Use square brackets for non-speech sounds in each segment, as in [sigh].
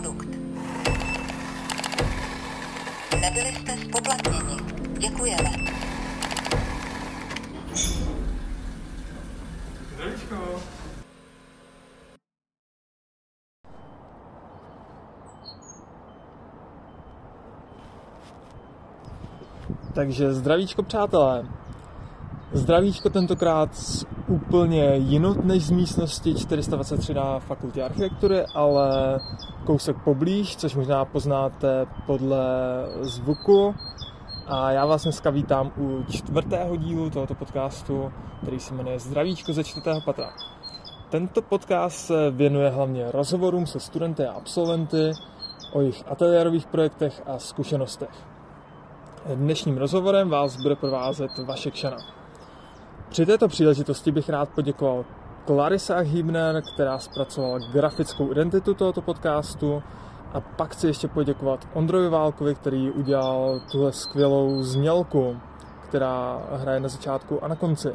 produkt. Nebyli jste spoplatněni. Děkujeme. Zdravíčko. Takže zdravíčko přátelé. Zdravíčko tentokrát z úplně jinut než z místnosti 423 na fakultě architektury, ale kousek poblíž, což možná poznáte podle zvuku. A já vás dneska vítám u čtvrtého dílu tohoto podcastu, který se jmenuje Zdravíčko ze čtvrtého patra. Tento podcast se věnuje hlavně rozhovorům se studenty a absolventy o jejich ateliérových projektech a zkušenostech. Dnešním rozhovorem vás bude provázet Vašek Šana. Při této příležitosti bych rád poděkoval Clarissa Hibner, která zpracovala grafickou identitu tohoto podcastu a pak chci ještě poděkovat Ondrovi Válkovi, který udělal tuhle skvělou znělku, která hraje na začátku a na konci.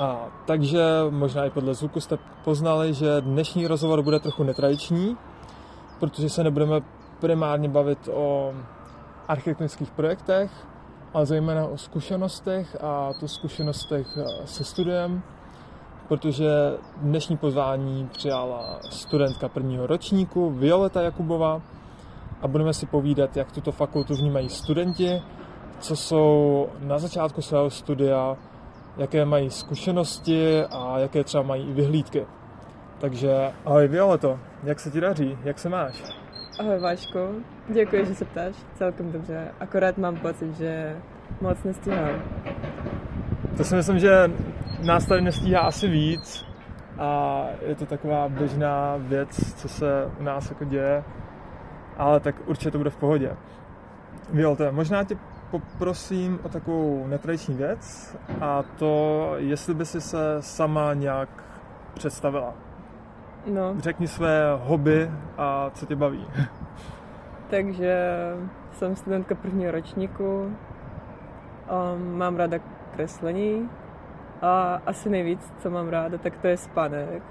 A, takže možná i podle zvuku jste poznali, že dnešní rozhovor bude trochu netradiční, protože se nebudeme primárně bavit o architektonických projektech, ale zejména o zkušenostech a to zkušenostech eh, se studiem, protože dnešní pozvání přijala studentka prvního ročníku Violeta Jakubova a budeme si povídat, jak tuto fakultu vnímají studenti, co jsou na začátku svého studia, jaké mají zkušenosti a jaké třeba mají i vyhlídky. Takže ahoj Violeto, jak se ti daří, jak se máš? Ahoj Váško, děkuji, že se ptáš, celkem dobře, akorát mám pocit, že moc nestíhám. To si myslím, že nás tady nestíhá asi víc a je to taková běžná věc, co se u nás jako děje, ale tak určitě to bude v pohodě. Violte, možná tě poprosím o takovou netradiční věc a to, jestli by si se sama nějak představila. No, Řekni své hobby a co tě baví. [laughs] takže jsem studentka prvního ročníku, um, mám ráda kreslení a asi nejvíc, co mám ráda, tak to je spánek.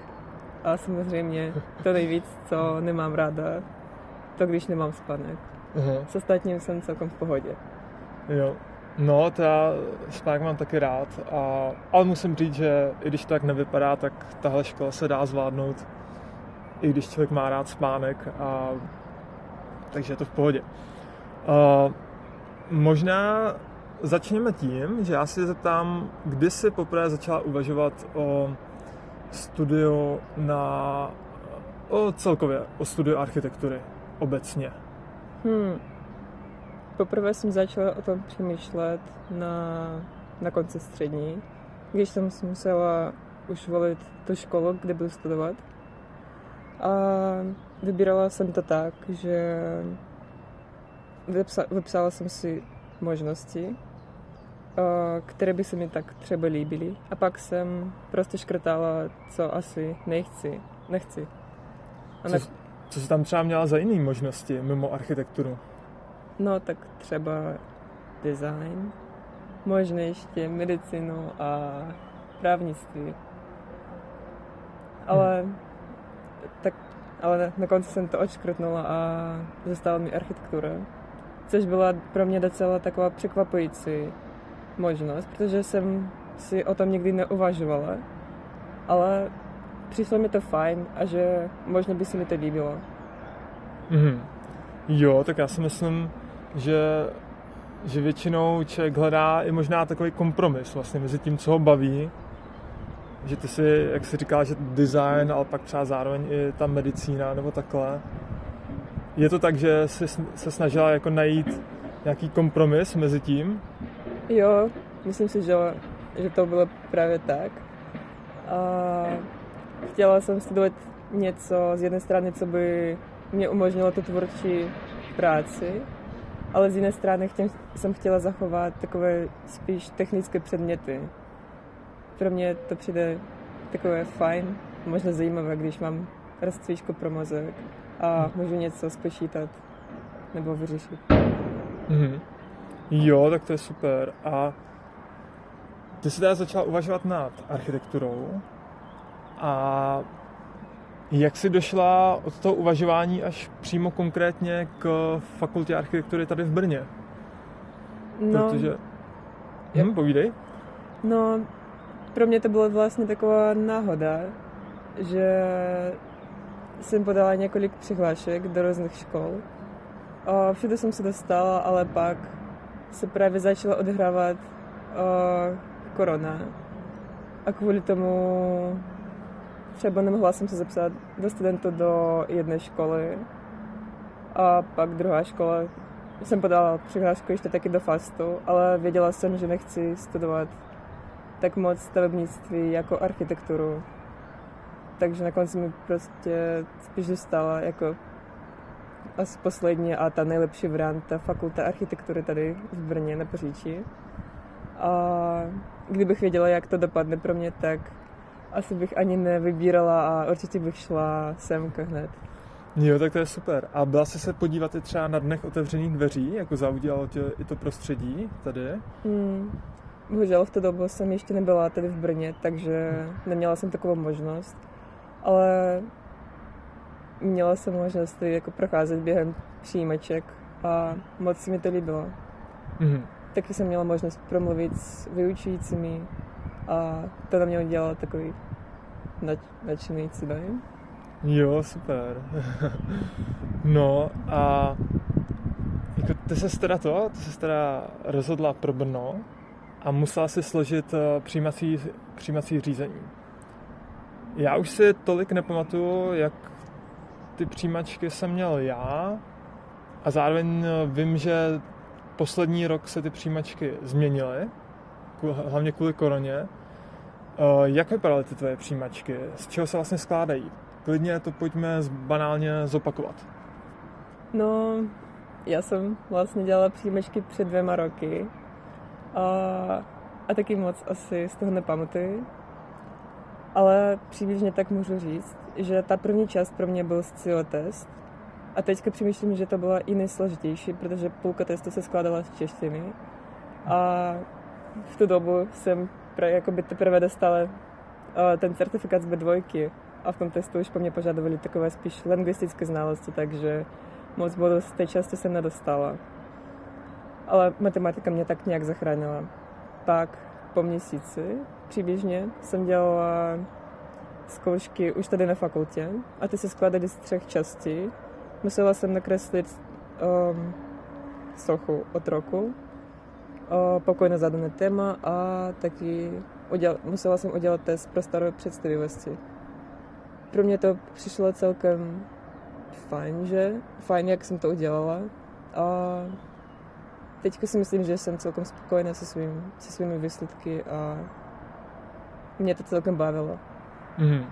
A samozřejmě to nejvíc, co nemám ráda, to když nemám spánek. Uh-huh. S ostatním jsem celkem v pohodě. Jo. No, to já spánek mám taky rád, a, ale musím říct, že i když to tak nevypadá, tak tahle škola se dá zvládnout, i když člověk má rád spánek, a, takže je to v pohodě. A, možná začněme tím, že já si zeptám, kdy jsi poprvé začala uvažovat o studiu na, o celkově, o studiu architektury obecně. Hmm. Poprvé jsem začala o tom přemýšlet na, na konci střední, když jsem musela už volit tu školu, kde budu studovat. A vybírala jsem to tak, že vypsa, vypsala jsem si možnosti, které by se mi tak třeba líbily. A pak jsem prostě škrtala, co asi nechci. nechci. A Co, co jsi tam třeba měla za jiné možnosti mimo architekturu? No tak třeba design, možná ještě medicínu a právnictví. Ale, tak, ale na konci jsem to odškrtnula a zůstala mi architektura. Což byla pro mě docela taková překvapující možnost, protože jsem si o tom nikdy neuvažovala. Ale přišlo mi to fajn a že možná by se mi to líbilo. Mhm. Jo, tak já si myslím, že, že většinou člověk hledá i možná takový kompromis vlastně mezi tím, co ho baví, že ty si, jak jsi říkal, že design, ale pak třeba zároveň i ta medicína nebo takhle. Je to tak, že jsi se snažila jako najít nějaký kompromis mezi tím? Jo, myslím si, že, že to bylo právě tak. A chtěla jsem studovat něco z jedné strany, co by mě umožnilo tu tvůrčí práci, ale z jiné strany chtěm, jsem chtěla zachovat takové spíš technické předměty. Pro mě to přijde takové fajn, možná zajímavé, když mám rozcvičku pro mozek a můžu něco spočítat nebo vyřešit. Mhm. Jo, tak to je super. A ty jsi teda začala uvažovat nad architekturou a jak jsi došla od toho uvažování až přímo konkrétně k fakultě architektury tady v Brně? No, Protože... Hm, povídej. no, pro mě to byla vlastně taková náhoda, že jsem podala několik přihlášek do různých škol. A všude jsem se dostala, ale pak se právě začala odhrávat korona. A kvůli tomu třeba nemohla jsem se zapsat do studentu do jedné školy. A pak druhá škola jsem podala přihlášku ještě taky do FASTu, ale věděla jsem, že nechci studovat tak moc stavebnictví jako architekturu. Takže nakonec mi prostě spíš dostala jako asi poslední a ta nejlepší varianta fakulta architektury tady v Brně na Paříči. A kdybych věděla, jak to dopadne pro mě, tak asi bych ani nevybírala a určitě bych šla semka hned. Jo, tak to je super. A byla jsi se podívat i třeba na dnech otevřených dveří, jako zaudíalo tě i to prostředí tady? Hmm. Bohužel v té době jsem ještě nebyla tady v Brně, takže neměla jsem takovou možnost. Ale měla jsem možnost tady jako procházet během přijímaček a moc se mi to líbilo. Mhm. Taky jsem měla možnost promluvit s vyučujícími a to na mě udělalo takový nadšený dojem. Jo, super. [laughs] no a jako ty se teda to, ty se teda rozhodla pro Brno a musela si složit eh, přijímací, přijímací řízení. Já už si tolik nepamatuju, jak ty přijímačky jsem měl já a zároveň eh, vím, že poslední rok se ty přijímačky změnily, hlavně kvůli koroně. Eh, Jak vypadaly ty tvoje přijímačky? Z čeho se vlastně skládají? Klidně to pojďme banálně zopakovat. No, já jsem vlastně dělala přijímačky před dvěma roky a, a taky moc asi z toho nepamatuji. Ale přibližně tak můžu říct, že ta první část pro mě byl SCIO test a teďka přemýšlím, že to byla i nejsložitější, protože půlka testu se skládala z češtiny a v tu dobu jsem pra, jakoby teprve dostala uh, ten certifikát z B2 a v tom testu už po mně požadovali takové spíš lingvistické znalosti, takže moc bodů z té části jsem nedostala. Ale matematika mě tak nějak zachránila. Pak po měsíci přibližně jsem dělala zkoušky už tady na fakultě a ty se skládaly z třech částí. Musela jsem nakreslit um, sochu od roku, uh, pokoj na zadané téma a taky uděl, musela jsem udělat test pro starou představivosti. Pro mě to přišlo celkem fajn, že? Fajn, jak jsem to udělala. A teďka si myslím, že jsem celkem spokojená se, svým, se svými výsledky a mě to celkem bavilo. Mhm.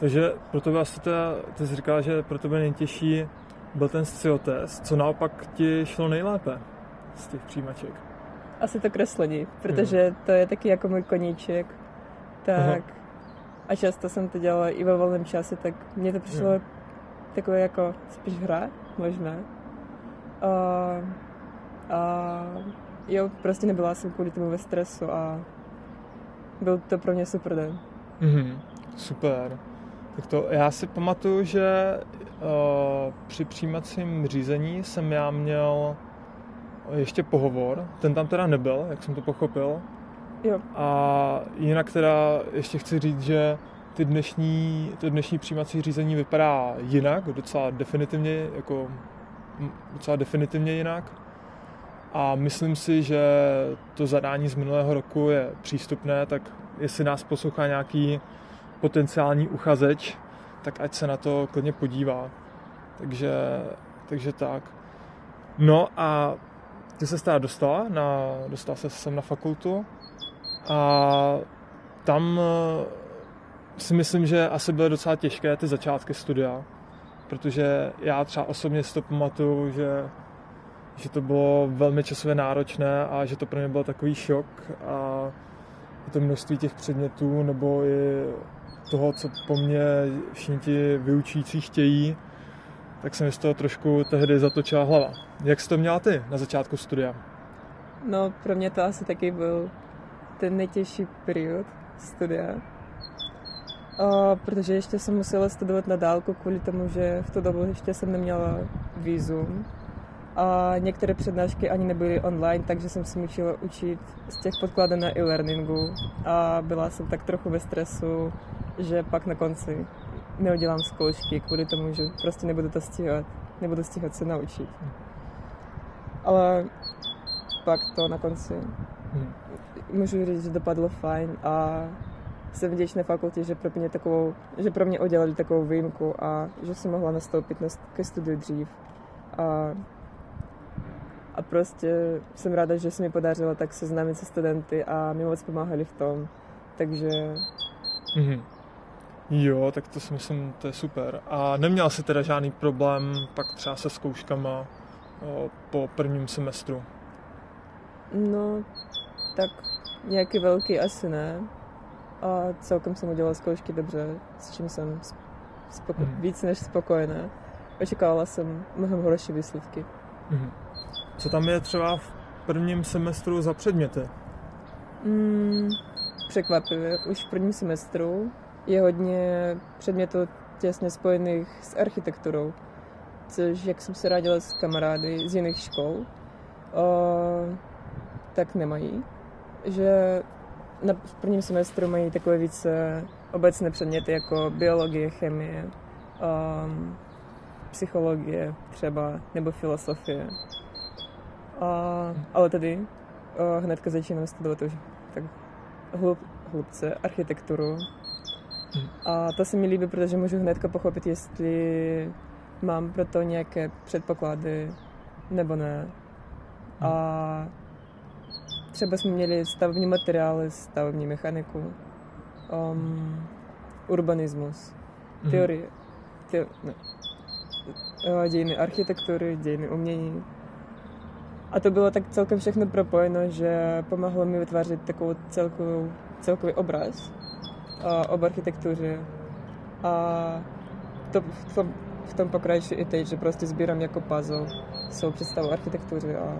Takže pro tebe asi teda, ty jsi říkala, že pro tebe nejtěžší byl ten SCIO test. Co naopak ti šlo nejlépe z těch přijímaček? Asi to kreslení, protože to je taky jako můj koníček. Tak Aha. a často jsem to dělala i ve volném čase, tak mně to přišlo Jo. takové jako spíš hra, možná. A, a jo, prostě nebyla jsem kvůli tomu ve stresu a byl to pro mě super den. Mhm. Super. Tak to já si pamatuju, že uh, při přijímacím řízení jsem já měl ještě pohovor. Ten tam teda nebyl, jak jsem to pochopil. Jo, A jinak teda ještě chci říct, že ty dnešní, to dnešní přijímací řízení vypadá jinak, docela definitivně, jako docela definitivně jinak. A myslím si, že to zadání z minulého roku je přístupné, tak jestli nás poslouchá nějaký potenciální uchazeč, tak ať se na to klidně podívá. Takže, takže tak. No a ty se teda dostala, na, dostala se sem na fakultu a tam eh, si myslím, že asi byly docela těžké ty začátky studia, protože já třeba osobně si to pamatuju, že, že to bylo velmi časově náročné a že to pro mě byl takový šok a to množství těch předmětů nebo i toho, co po mně všichni ti vyučující chtějí, tak se mi z toho trošku tehdy zatočila hlava. Jak jsi to měla ty na začátku studia? no pro mě to asi taky byl ten nejtěžší period studia. A protože ještě jsem musela studovat na dálku kvůli tomu, že v tu dobu ještě jsem neměla vízum. A některé přednášky ani nebyly online, takže jsem se musela učit z těch podkladů na e-learningu. A byla jsem tak trochu ve stresu, že pak na konci neudělám zkoušky kvůli tomu, že prostě nebudu to stíhat, nebudu stíhat se naučit. Ale pak to na konci Hmm. můžu říct, že dopadlo fajn a jsem vděčná fakultě, že pro mě takovou, že pro mě udělali takovou výjimku a že jsem mohla nastoupit na, ke studiu dřív. A, a prostě jsem ráda, že se mi podařilo tak seznámit se studenty a mi moc pomáhali v tom. Takže Mhm. Jo, tak to si myslím, to je super. A neměl jsi teda žádný problém pak třeba se zkouškama o, po prvním semestru? no, tak nějaký velký asi ne. A celkem jsem udělala zkoušky dobře, s čím jsem spoko- Mhm. víc než spokojená. Očekávala jsem mnohem horší výsledky. Mhm. Co tam je třeba v prvním semestru za předměty? Mm, překvapivě, už v prvním semestru je hodně předmětů těsně spojených s architekturou, což jak jsem se radila s kamarády z jiných škol, o, tak nemají. Že na, v prvním semestru mají takové více obecné předměty jako biologie, chemie, um, psychologie třeba, nebo filosofie. A, ale tady uh, hnedka začínám studovat už tak hlub, hlubce architekturu. A to se mi líbí, protože můžu hnedka pochopit, jestli mám pro to nějaké předpoklady nebo ne. A třeba jsme měli stavební materiály, stavební mechaniku, um, urbanismus, Mhm. teorie, te, ne, eh, dějiny architektury, dějiny umění. A to bylo tak celkem všechno propojeno, že pomohlo mi vytvářet takovou celkovou, celkový obraz uh, об architektuře. A to v tom, v tom pokračuje i teď, že prostě sbírám jako puzzle svou představu architektury a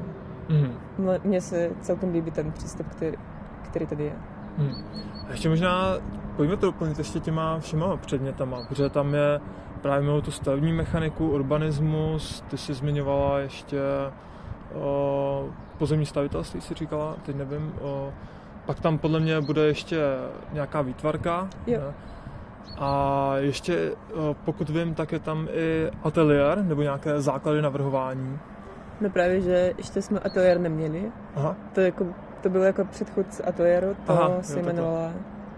mně se celkem líbí ten přístup, který, který tady je. Mhm. A ještě možná pojďme to doplnit ještě těma všema předmětama, protože tam je právě mimo tu stavební mechaniku, urbanismus, ty jsi zmiňovala ještě o, pozemní stavitelství, si říkala, teď nevím, o, pak tam podle mě bude ještě nějaká výtvarka. Jo. Ne? A ještě, o, pokud vím, tak je tam i ateliér nebo nějaké základy navrhování. No právě, že ještě jsme ateliér neměli. Aha. To, jako, to bylo jako předchůdce ateliéru, to Aha, jo, se takhle. jmenovala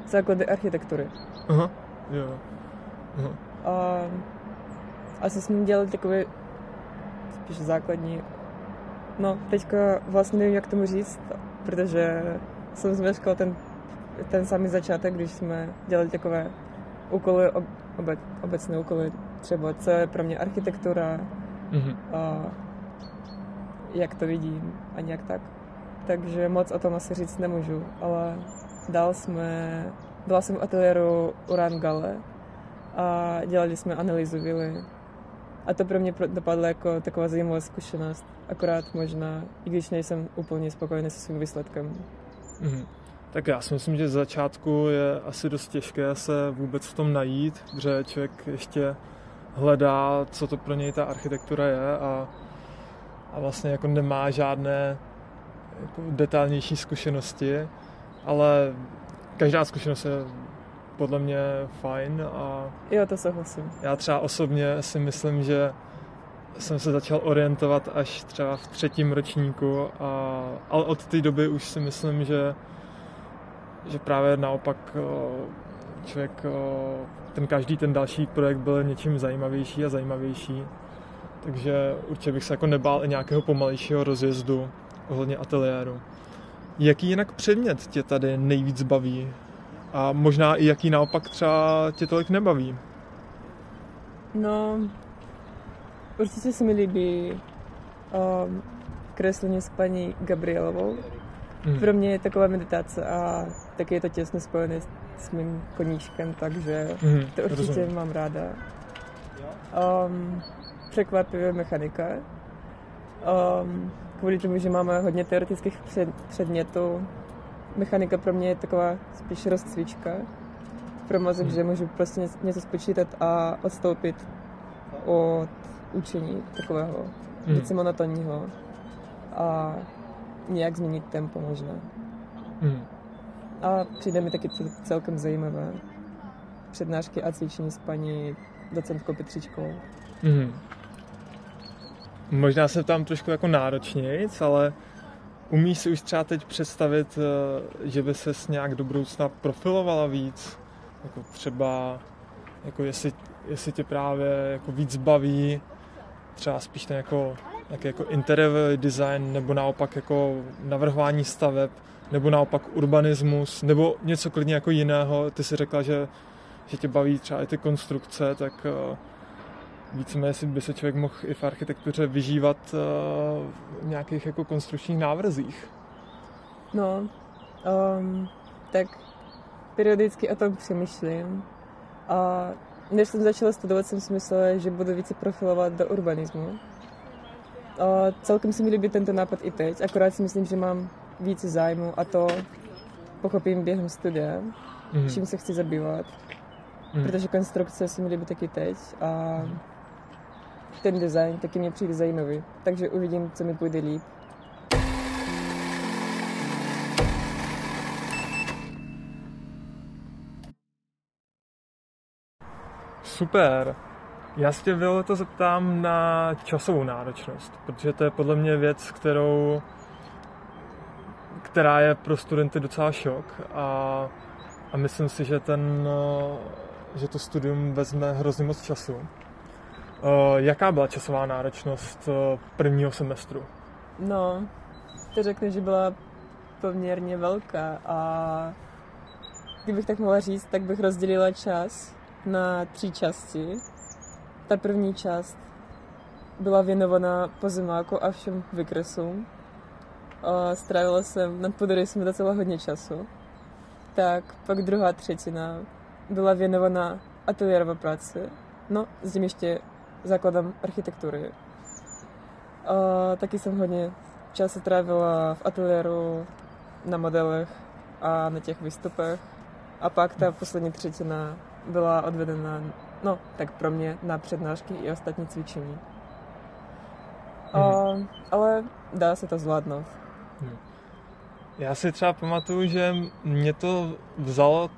Základy architektury. Aha. Jo. Aha. A asi jsme dělali takové spíš základní, no teďka vlastně nevím, jak tomu říct, protože jsem zmeškal ten, ten samý začátek, když jsme dělali takové úkoly, ob, obe, obecné úkoly, třeba co je pro mě architektura, Mhm. a jak to vidím a nějak tak. Takže moc o tom asi říct nemůžu, ale dál jsme, byla jsem v ateliéru Uran Gale a dělali jsme analýzu vily. A to pro mě dopadlo jako taková zajímavá zkušenost, akorát možná, i když nejsem úplně spokojený se svým výsledkem. Mhm. Tak já si myslím, že z začátku je asi dost těžké se vůbec v tom najít, protože člověk ještě hledá, co to pro něj ta architektura je a, a vlastně jako nemá žádné jako detailnější zkušenosti, ale každá zkušenost je podle mě fajn a Jo, to souhlasím. já třeba osobně si myslím, že jsem se začal orientovat až třeba v třetím ročníku, a, ale od té doby už si myslím, že, že právě naopak o, člověk, o, ten každý ten další projekt byl něčím zajímavější a zajímavější. Takže určitě bych se jako nebál i nějakého pomalejšího rozjezdu ohledně ateliéru. Jaký jinak předmět tě tady nejvíc baví? A možná i jaký naopak třeba tě tolik nebaví? No, určitě se mi líbí um, kreslení s paní Gabrielovou. Hmm. Pro mě je taková meditace a taky je to těsně spojené s, mým koníčkem, takže Mhm, to určitě rozumím. mám ráda. Um, překvapivě mechanika. Um, kvůli tomu, že máme hodně teoretických před, předmětů, mechanika pro mě je taková spíš rozcvička pro mozek, Hmm. že můžu prostě něco- spočítat a odstoupit od učení takového Hmm. více monotonního a nějak změnit tempo možná. Hmm. A přijde mi taky celkem zajímavé. Přednášky a cvičení s paní docentkou Petříčkou. Mhm. Možná se tam trošku jako náročnějc, ale umíš si už třeba teď představit, eh, že by ses nějak do budoucna profilovala víc? Jako třeba, jako jestli, jestli tě právě jako víc baví třeba spíš ten jako, jako interiérový design, nebo naopak jako navrhování staveb, nebo naopak urbanismus, nebo něco klidně jako jiného. Ty si řekla, že, že tě baví třeba i ty konstrukce, tak eh, víceméně jestli by se člověk mohl i v architektuře vyžívat eh, v nějakých jako konstrukčních návrzích. No, um, tak periodicky o tom přemýšlím. A než jsem začala studovat, jsem si myslela, že budu více profilovat do urbanismu. A celkem se mi líbí tento nápad i teď, akorát si myslím, že mám více zájmu a to pochopím během studia, Mhm. čím se chci zabývat. Mhm. protože konstrukce se mi líbí taky teď a ten design taky mě přijde zajímavý. Takže uvidím, co mi půjde líp. Super. Já se tě bylo to zeptám na časovou náročnost, protože to je podle mě věc, kterou, která je pro studenty docela šok a, a myslím si, že, ten, že to studium vezme hrozně moc času. Eh, Jaká byla časová náročnost eh, prvního semestru? No, to řeknu, že byla poměrně velká a kdybych tak mohla říct, tak bych rozdělila čas na tři části. Ta první část byla věnovaná pozemáku a všem vykresům. Strávila jsem, nad podory jsme docela hodně času. Tak pak druhá třetina byla věnovaná ateliérové práci. No, s tím ještě základem architektury. A taky jsem hodně času trávila v ateliéru, na modelech a na těch výstupech. A pak ta poslední třetina byla odvedena, no, tak pro mě na přednášky i ostatní cvičení. A, ale dá se to zvládnout. Já si třeba pamatuju, že mě to vzalo,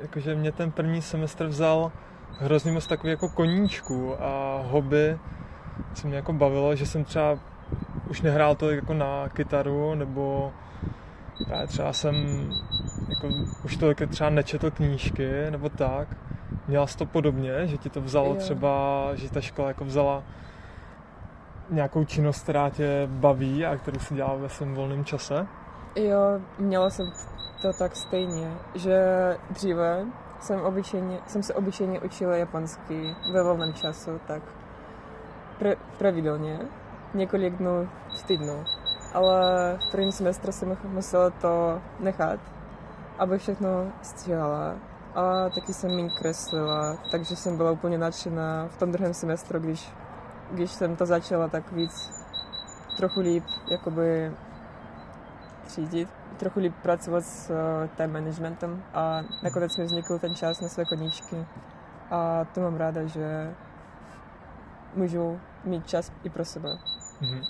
jakože mě ten první semestr vzal hrozně moc takový jako koníčku a hobby, co mě jako bavilo, že jsem třeba už nehrál tolik jako na kytaru, nebo právě třeba jsem jako už tolik třeba nečetl knížky, nebo tak. Měla jsi to podobně, že ti to vzalo Jo. třeba, že ta škola jako vzala nějakou činnost, která tě baví a kterou si dělal ve svém volném čase? Jo, měla jsem to tak stejně, že dříve jsem, obyčejně, jsem se obyčejně učila japonsky ve volném času, tak pre, pravidelně, několik dnů v týdnu. Ale v prvním semestru jsem musela to nechat, aby všechno stíhala. A taky jsem méně kreslila, takže jsem byla úplně nadšená v tom druhém semestru, když, když jsem to začala tak víc trochu líp jakoby třídit, trochu líp pracovat s eh, time managementem a nakonec mi vznikl ten čas na své koníčky a to mám ráda, že můžu mít čas i pro sebe. Mhm.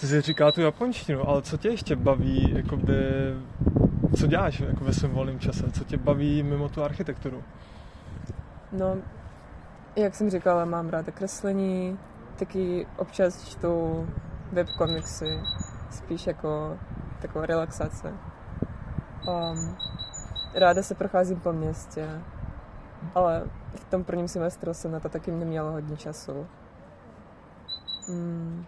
Ty jsi říkal tu japonštinu, ale co tě ještě baví, jakoby, co děláš jako ve svém volném čase? Co tě baví mimo tu architekturu? No, jak jsem říkala, mám ráda kreslení, taky občas čtu webkomiksy, spíš jako taková relaxace. Um, ráda se procházím po městě, ale v tom prvním semestru jsem na to taky neměla hodně času. Mm,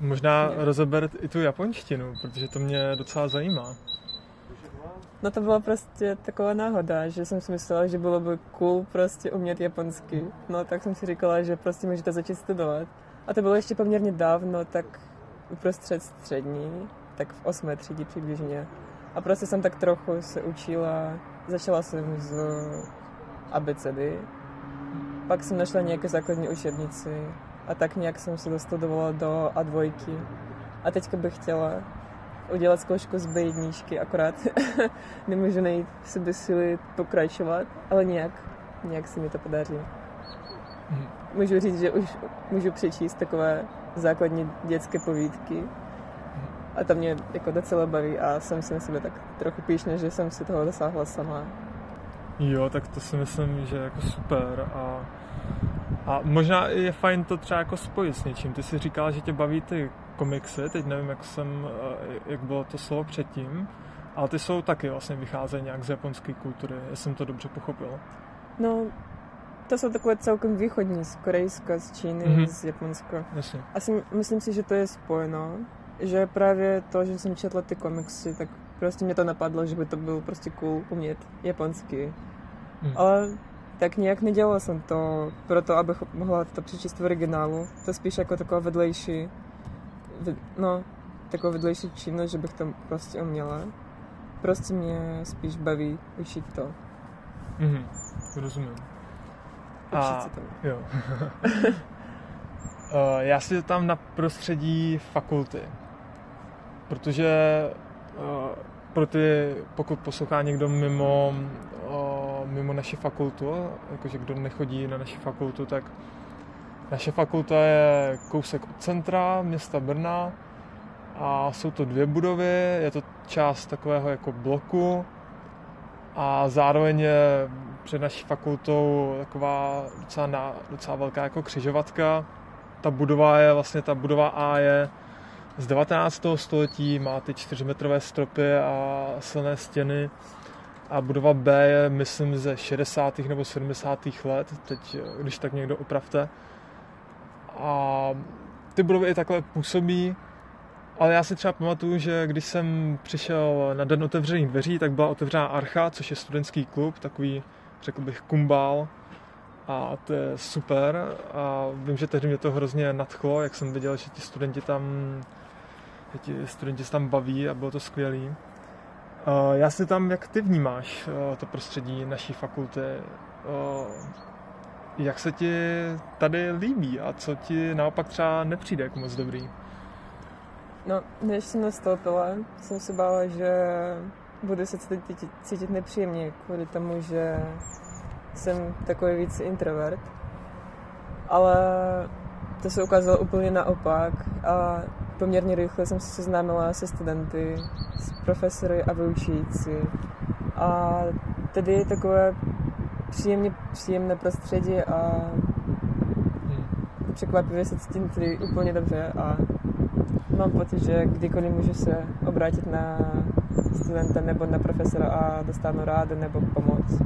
Možná Ne. rozeber i tu japonštinu, protože to mě docela zajímá. No to byla prostě taková náhoda, že jsem si myslela, že bylo by cool prostě umět japonsky. No tak jsem si říkala, že prostě můžete začít studovat. A to bylo ještě poměrně dávno, tak uprostřed střední, tak v osmé třídě přibližně. A prostě jsem tak trochu se učila, začala jsem z abecedy, pak jsem našla nějaké základní učebnici a tak nějak jsem se dostudovala do A2. A teďka bych chtěla udělat zkoušku z B1, akorát [laughs] nemůžu najít v sobě síly pokračovat, ale nějak, nějak se mi to podaří. Mhm. Můžu říct, že už můžu přečíst takové základní dětské povídky a to mě jako docela baví a jsem si na sebe tak trochu píšně, že jsem si toho dosáhla sama. Jo, tak to si myslím, že je jako super a, a možná je fajn to třeba jako spojit s něčím. Ty jsi říkal, že tě baví ty komiksy, teď nevím, jak jsem, eh, jak bylo to slovo předtím, ale ty jsou taky vlastně vycházejí nějak z japonské kultury, jestli jsem to dobře pochopil. No, to jsou takové celkem východní, z Korejska, z Číny, Mhm. mm-hmm. z Japonska. Jasně. Asi myslím si, že to je spojeno, že právě to, že jsem četla ty komiksy, tak prostě mě to napadlo, že by to bylo prostě cool umět japonský. Mhm. Ale tak nějak nedělala jsem to proto, abych mohla to přečíst v originálu. To spíš jako taková vedlejší, ved- no, taková vedlejší činnost, že bych to prostě uměla. Prostě mě spíš baví učit to. Mhm, rozumím. Učit A, se to. jo. [laughs] Eh, Já si tam na prostředí fakulty, protože eh, pro ty, pokud poslouchá někdo mimo, eh, mimo naši fakultu, jakože kdo nechodí na naši fakultu, tak naše fakulta je kousek od centra města Brna a jsou to dvě budovy, je to část takového jako bloku a zároveň je před naší fakultou taková docela, na, docela velká jako křižovatka. Ta budova je vlastně, ta budova A je z 19. století, má ty 4-metrové stropy a silné stěny. A budova B je, myslím, ze 60. nebo 70. let, teď, když tak někdo opravte. A ty budovy i takhle působí, ale já si třeba pamatuju, že když jsem přišel na den otevřených dveří, tak byla otevřená Archa, což je studentský klub, takový, řekl bych, kumbál. A to je super. A vím, že tehdy mě to hrozně nadchlo, jak jsem viděl, že ti studenti tam, že ti studenti se tam baví a bylo to skvělý. Já si tam, jak ty vnímáš uh, to prostředí naší fakulty, uh, jak se ti tady líbí a co ti naopak třeba nepřijde jako moc dobrý? No, než jsem nastoupila, jsem se bála, že budu se cítit, cítit nepříjemně kvůli tomu, že jsem takový víc introvert. Ale to se ukázalo úplně naopak a poměrně rychle jsem se seznámila se studenty, s profesory a vyučující. A tady je takové příjemně, příjemné prostředí a Hmm. překvapivě se cítím tady úplně dobře a mám pocit, že kdykoliv můžu se obrátit na studenta nebo na profesora a dostanu rádu nebo pomoc.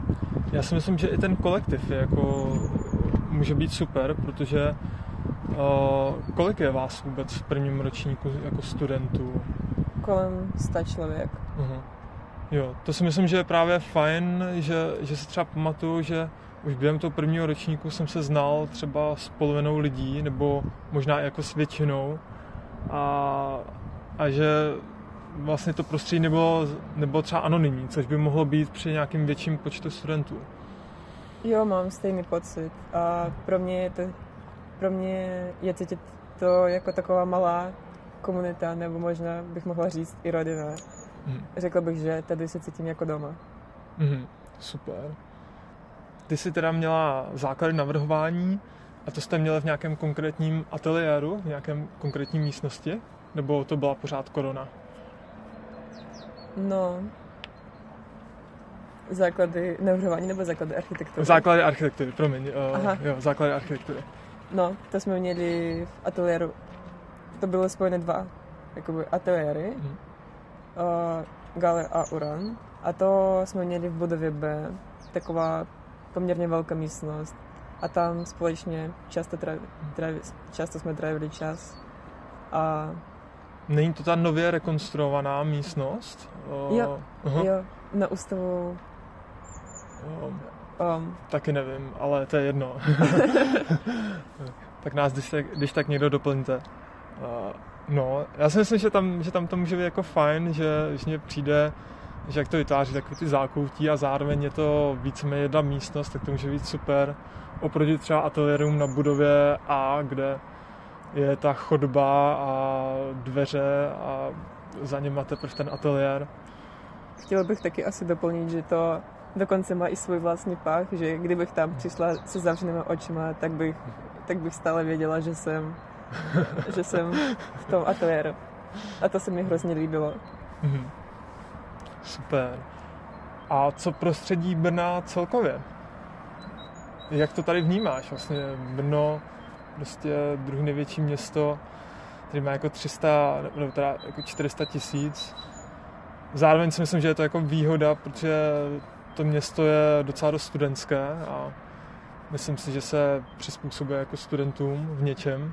Já si myslím, že i ten kolektiv je jako, může být super, protože uh, kolik je vás vůbec v prvním ročníku jako studentů? Kolem 100 člověk. Uh-huh. Jo, to si myslím, že je právě fajn, že, že si třeba pamatuju, že už během toho prvního ročníku jsem se znal třeba s polovinou lidí, nebo možná jako s většinou. A, a že vlastně to prostředí nebylo, nebylo třeba anonymní, což by mohlo být při nějakým větším počtu studentů. Jo, mám stejný pocit a pro mě je to, pro mě je cítit to jako taková malá komunita, nebo možná bych mohla říct i rodina. Mhm. Řekla bych, že tady se cítím jako doma. Mhm, super. Ty jsi teda měla základy navrhování a to jste měli v nějakém konkrétním ateliéru, v nějakém konkrétní místnosti? Nebo to byla pořád korona? No, základy navrhování nebo základy architektury? Základy architektury, promiň. Uh, Aha. jo, základy architektury. No, to jsme měli v ateliéru. To byly spojené dva jakoby ateliéry, Mhm. uh, Gale a Uran. A to jsme měli v budově B, taková poměrně velká místnost. A tam společně často, travi, travi, často jsme trávili čas. A Není to ta nově rekonstruovaná místnost? Uh, Jo, Aha, jo, na ústavu um, um, taky nevím, ale to je jedno. [laughs] tak nás, když tak, když tak někdo doplňte. Uh, no, já si myslím, že tam, že tam to může být jako fajn, že, že mně přijde, že jak to vytváří takový ty zákoutí a zároveň je to víceméně jedna místnost, tak to může být super. Oproti třeba ateliérům na budově A, kde je ta chodba a dveře a za něma teprve ten ateliér. Chtěla bych taky asi doplnit, že to dokonce má i svůj vlastní pach, že kdybych tam přišla se zavřenými očima, tak bych, tak bych stále věděla, že jsem, [laughs] že jsem v tom ateliéru. A to se mi hrozně líbilo. Mhm. Super. A co prostředí Brna celkově? Jak to tady vnímáš? Vlastně Brno, prostě druhé největší město, který má jako 300, nebo teda jako 400 tisíc. Zároveň si myslím, že je to jako výhoda, protože to město je docela dost studentské a myslím si, že se přizpůsobuje jako studentům v něčem.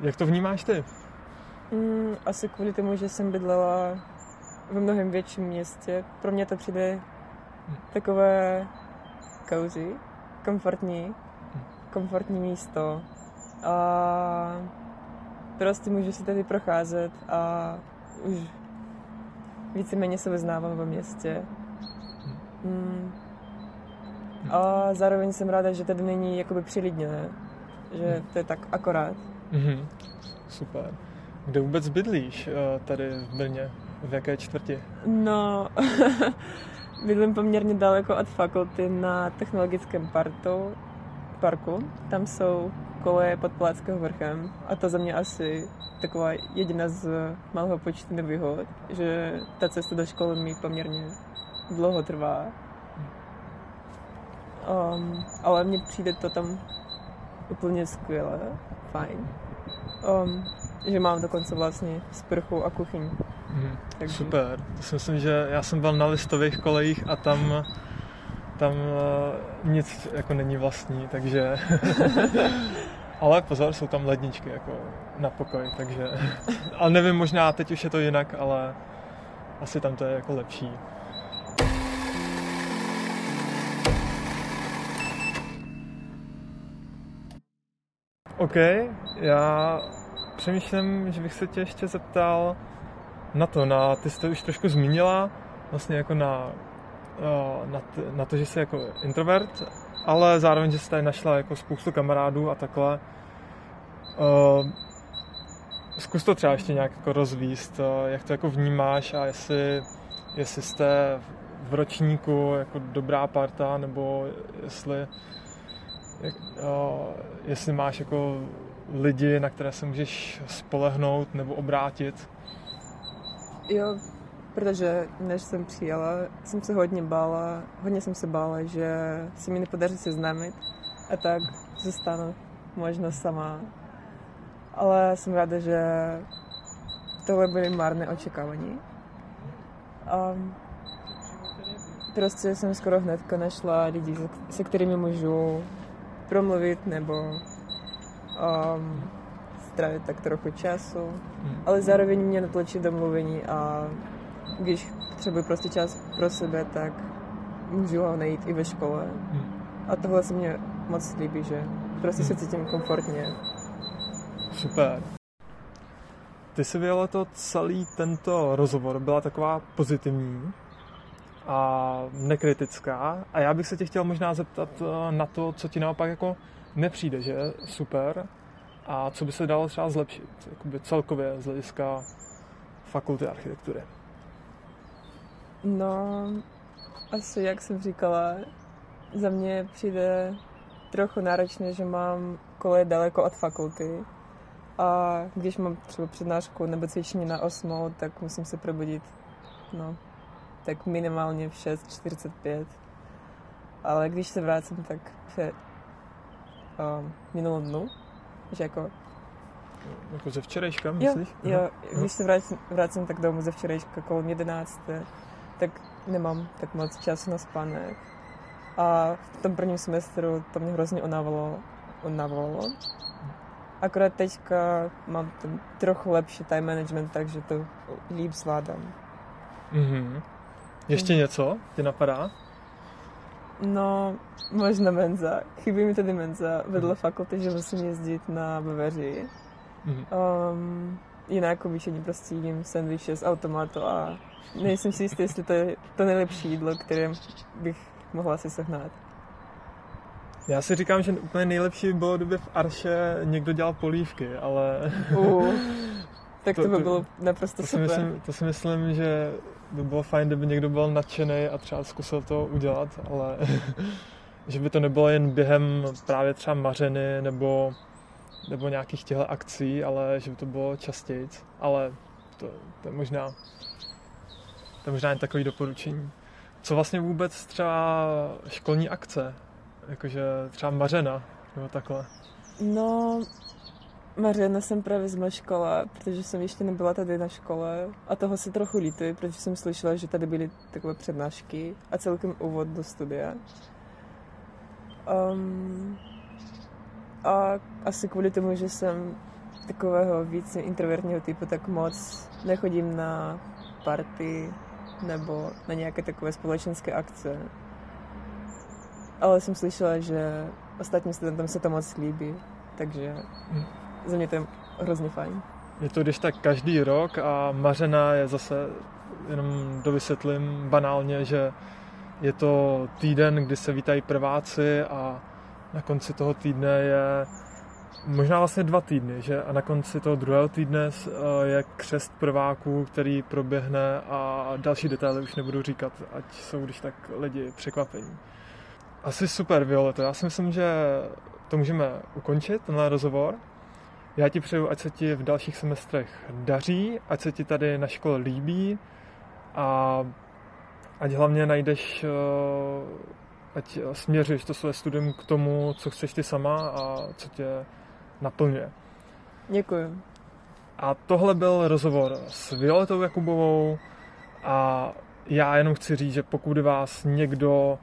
Jak to vnímáš ty? Mm, asi kvůli tomu, že jsem bydlela v mnohem větším městě. Pro mě to přijde takové cozy, komfortní, komfortní místo. A prostě můžu si tady procházet a už víceméně se vyznávám ve městě. Mm. A zároveň jsem ráda, že tady není jakoby přilidněné, že to je tak akorát. Mhm. Super. Kde vůbec bydlíš eh, tady v Brně? V jaké čtvrti? No, [laughs] bydlím poměrně daleko od fakulty na technologickém partu, parku. Tam jsou koleje pod Palackého vrchem a to za mě asi taková jediná z malého počtu nevýhod, že ta cesta do školy mi poměrně dlouho trvá. Um, ale mně přijde to tam úplně skvěle, fajn. Um, že mám dokonce vlastně sprchu a kuchyň. Takže- Super. To si myslím, že já jsem byl na listových kolejích a tam tam eh, nic jako není vlastní, takže [laughs] ale pozor, jsou tam ledničky jako na pokoj, takže ale nevím, možná teď už je to jinak, ale asi tam to je jako lepší. OK, já přemýšlím, že bych se tě ještě zeptal na to, na, ty jsi to už trošku zmínila, vlastně jako na, na, t, na to, že jsi jako introvert, ale zároveň, že jsi tady našla jako spoustu kamarádů a takhle. Uh, zkus to třeba ještě nějak jako rozvíst, eh, jak to jako vnímáš a jestli, jestli jste v ročníku jako dobrá parta, nebo jestli, jak, uh, jestli máš jako lidi, na které se můžeš spolehnout nebo obrátit. Jo, protože než jsem přijela, jsem se hodně bála, hodně jsem se bála, že se mi nepodaří seznámit a tak zůstanu možná sama. Ale jsem ráda, že tohle byly marné očekávání. A prostě jsem skoro hnedka našla lidi, se- kterými můžu promluvit nebo um, strávit tak trochu času Hmm. ale zároveň mě netlačí do mluvení a když potřebuji prostě čas pro sebe, tak můžu ho najít i ve škole. Hmm. A tohle se mně moc líbí, že prostě se cítím komfortně. Super. Ty jsi vyjela to celý tento rozhovor, byla taková pozitivní a nekritická a já bych se tě chtěl možná zeptat eh, na to, co ti naopak jako nepřijde, že je super a co by se dalo třeba zlepšit, jakoby celkově z hlediska fakulty architektury. No, asi jak jsem říkala, za mě přijde trochu náročné, že mám koleje daleko od fakulty a když mám třeba přednášku nebo cvičení na 8, tak musím se probudit no, tak minimálně v 6.45. Ale když se vracím, tak před um, minulou dnu, že jako Jako ze včerejška, Jo, myslíš? jo, když se vracím, vracím tak domů ze včerejška kolem 11, tak nemám tak moc času na spánek. A v tom prvním semestru to mě hrozně unavilo. unavilo. Akorát teďka mám ten trochu lepší time management, takže to líp zvládám. Mhm. Ještě něco ti napadá? No, možná menza. Chybí mi tady menza vedle fakulty, že musím jezdit na beveři. Mhm. Um, jinak obyčejně prostě jím sandviče z automatu a nejsem si jistý, jestli to je to nejlepší jídlo, které bych mohla si sehnat. Já si říkám, že úplně nejlepší by bylo, kdyby v Arše někdo dělal polívky, ale Uh, [laughs] tak to, To- by bylo naprosto To si, super. myslím, to si myslím, že by bylo fajn, kdyby někdo byl nadšený a třeba zkusil to udělat, ale [laughs] že by to nebylo jen během právě třeba mařeny nebo, nebo nějakých těchto akcí, ale že by to bylo častěji. Ale to, to je možná to je možná jen takový doporučení. Co vlastně vůbec třeba školní akce? Jakože třeba mařena nebo takhle. No, Mariana jsem právě zmaškala, protože jsem ještě nebyla tady na škole a toho se trochu lítuji, protože jsem slyšela, že tady byly takové přednášky a celkem úvod do studia. Um, a asi kvůli tomu, že jsem takového víc introvertního typu, tak moc nechodím na party nebo na nějaké takové společenské akce. Ale jsem slyšela, že ostatním studentům se to moc líbí, takže Hm. za mě to je hrozně fajn. Je to když tak každý rok a Mařena je zase, jenom dovysvětlím banálně, že je to týden, kdy se vítají prváci a na konci toho týdne je možná vlastně dva týdny, že a na konci toho druhého týdne eh, je křest prváků, který proběhne a další detaily už nebudu říkat, ať jsou když tak lidi překvapení. Asi super, Violeto. Já si myslím, že to můžeme ukončit, tenhle rozhovor. Já ti přeju, ať se ti v dalších semestrech daří, ať se ti tady na škole líbí a ať hlavně najdeš, eh, ať směříš to své studium k tomu, co chceš ty sama a co tě naplňuje. Děkuji. A tohle byl rozhovor s Violetou Jakubovou a já jenom chci říct, že pokud vás někdo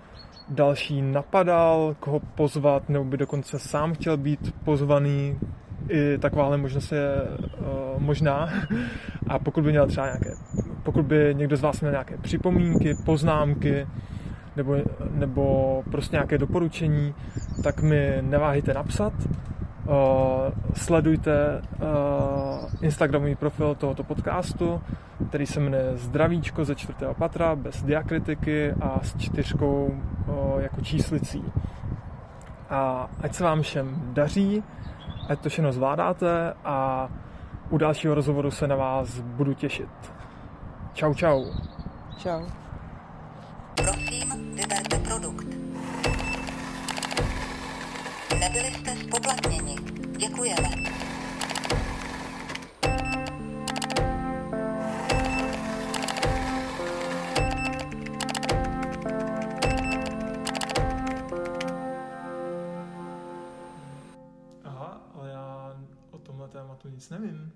další napadal, koho pozvat, nebo by dokonce sám chtěl být pozvaný, i takováhle možnost je uh, možná. A pokud by měl třeba nějaké, pokud by někdo z vás měl nějaké připomínky, poznámky, nebo, nebo prostě nějaké doporučení, tak mi neváhejte napsat. Uh, sledujte uh, Instagramový profil tohoto podcastu, který se jmenuje Zdravíčko ze čtvrtého patra, bez diakritiky a s čtyřkou uh, jako číslicí. A ať se vám všem daří, ať to všechno zvládáte a u dalšího rozhovoru se na vás budu těšit. Čau, čau. Čau. Prosím, Nebyli jste spoplatněni. Děkujeme. Aha, ale já o tomhle tématu nic nevím.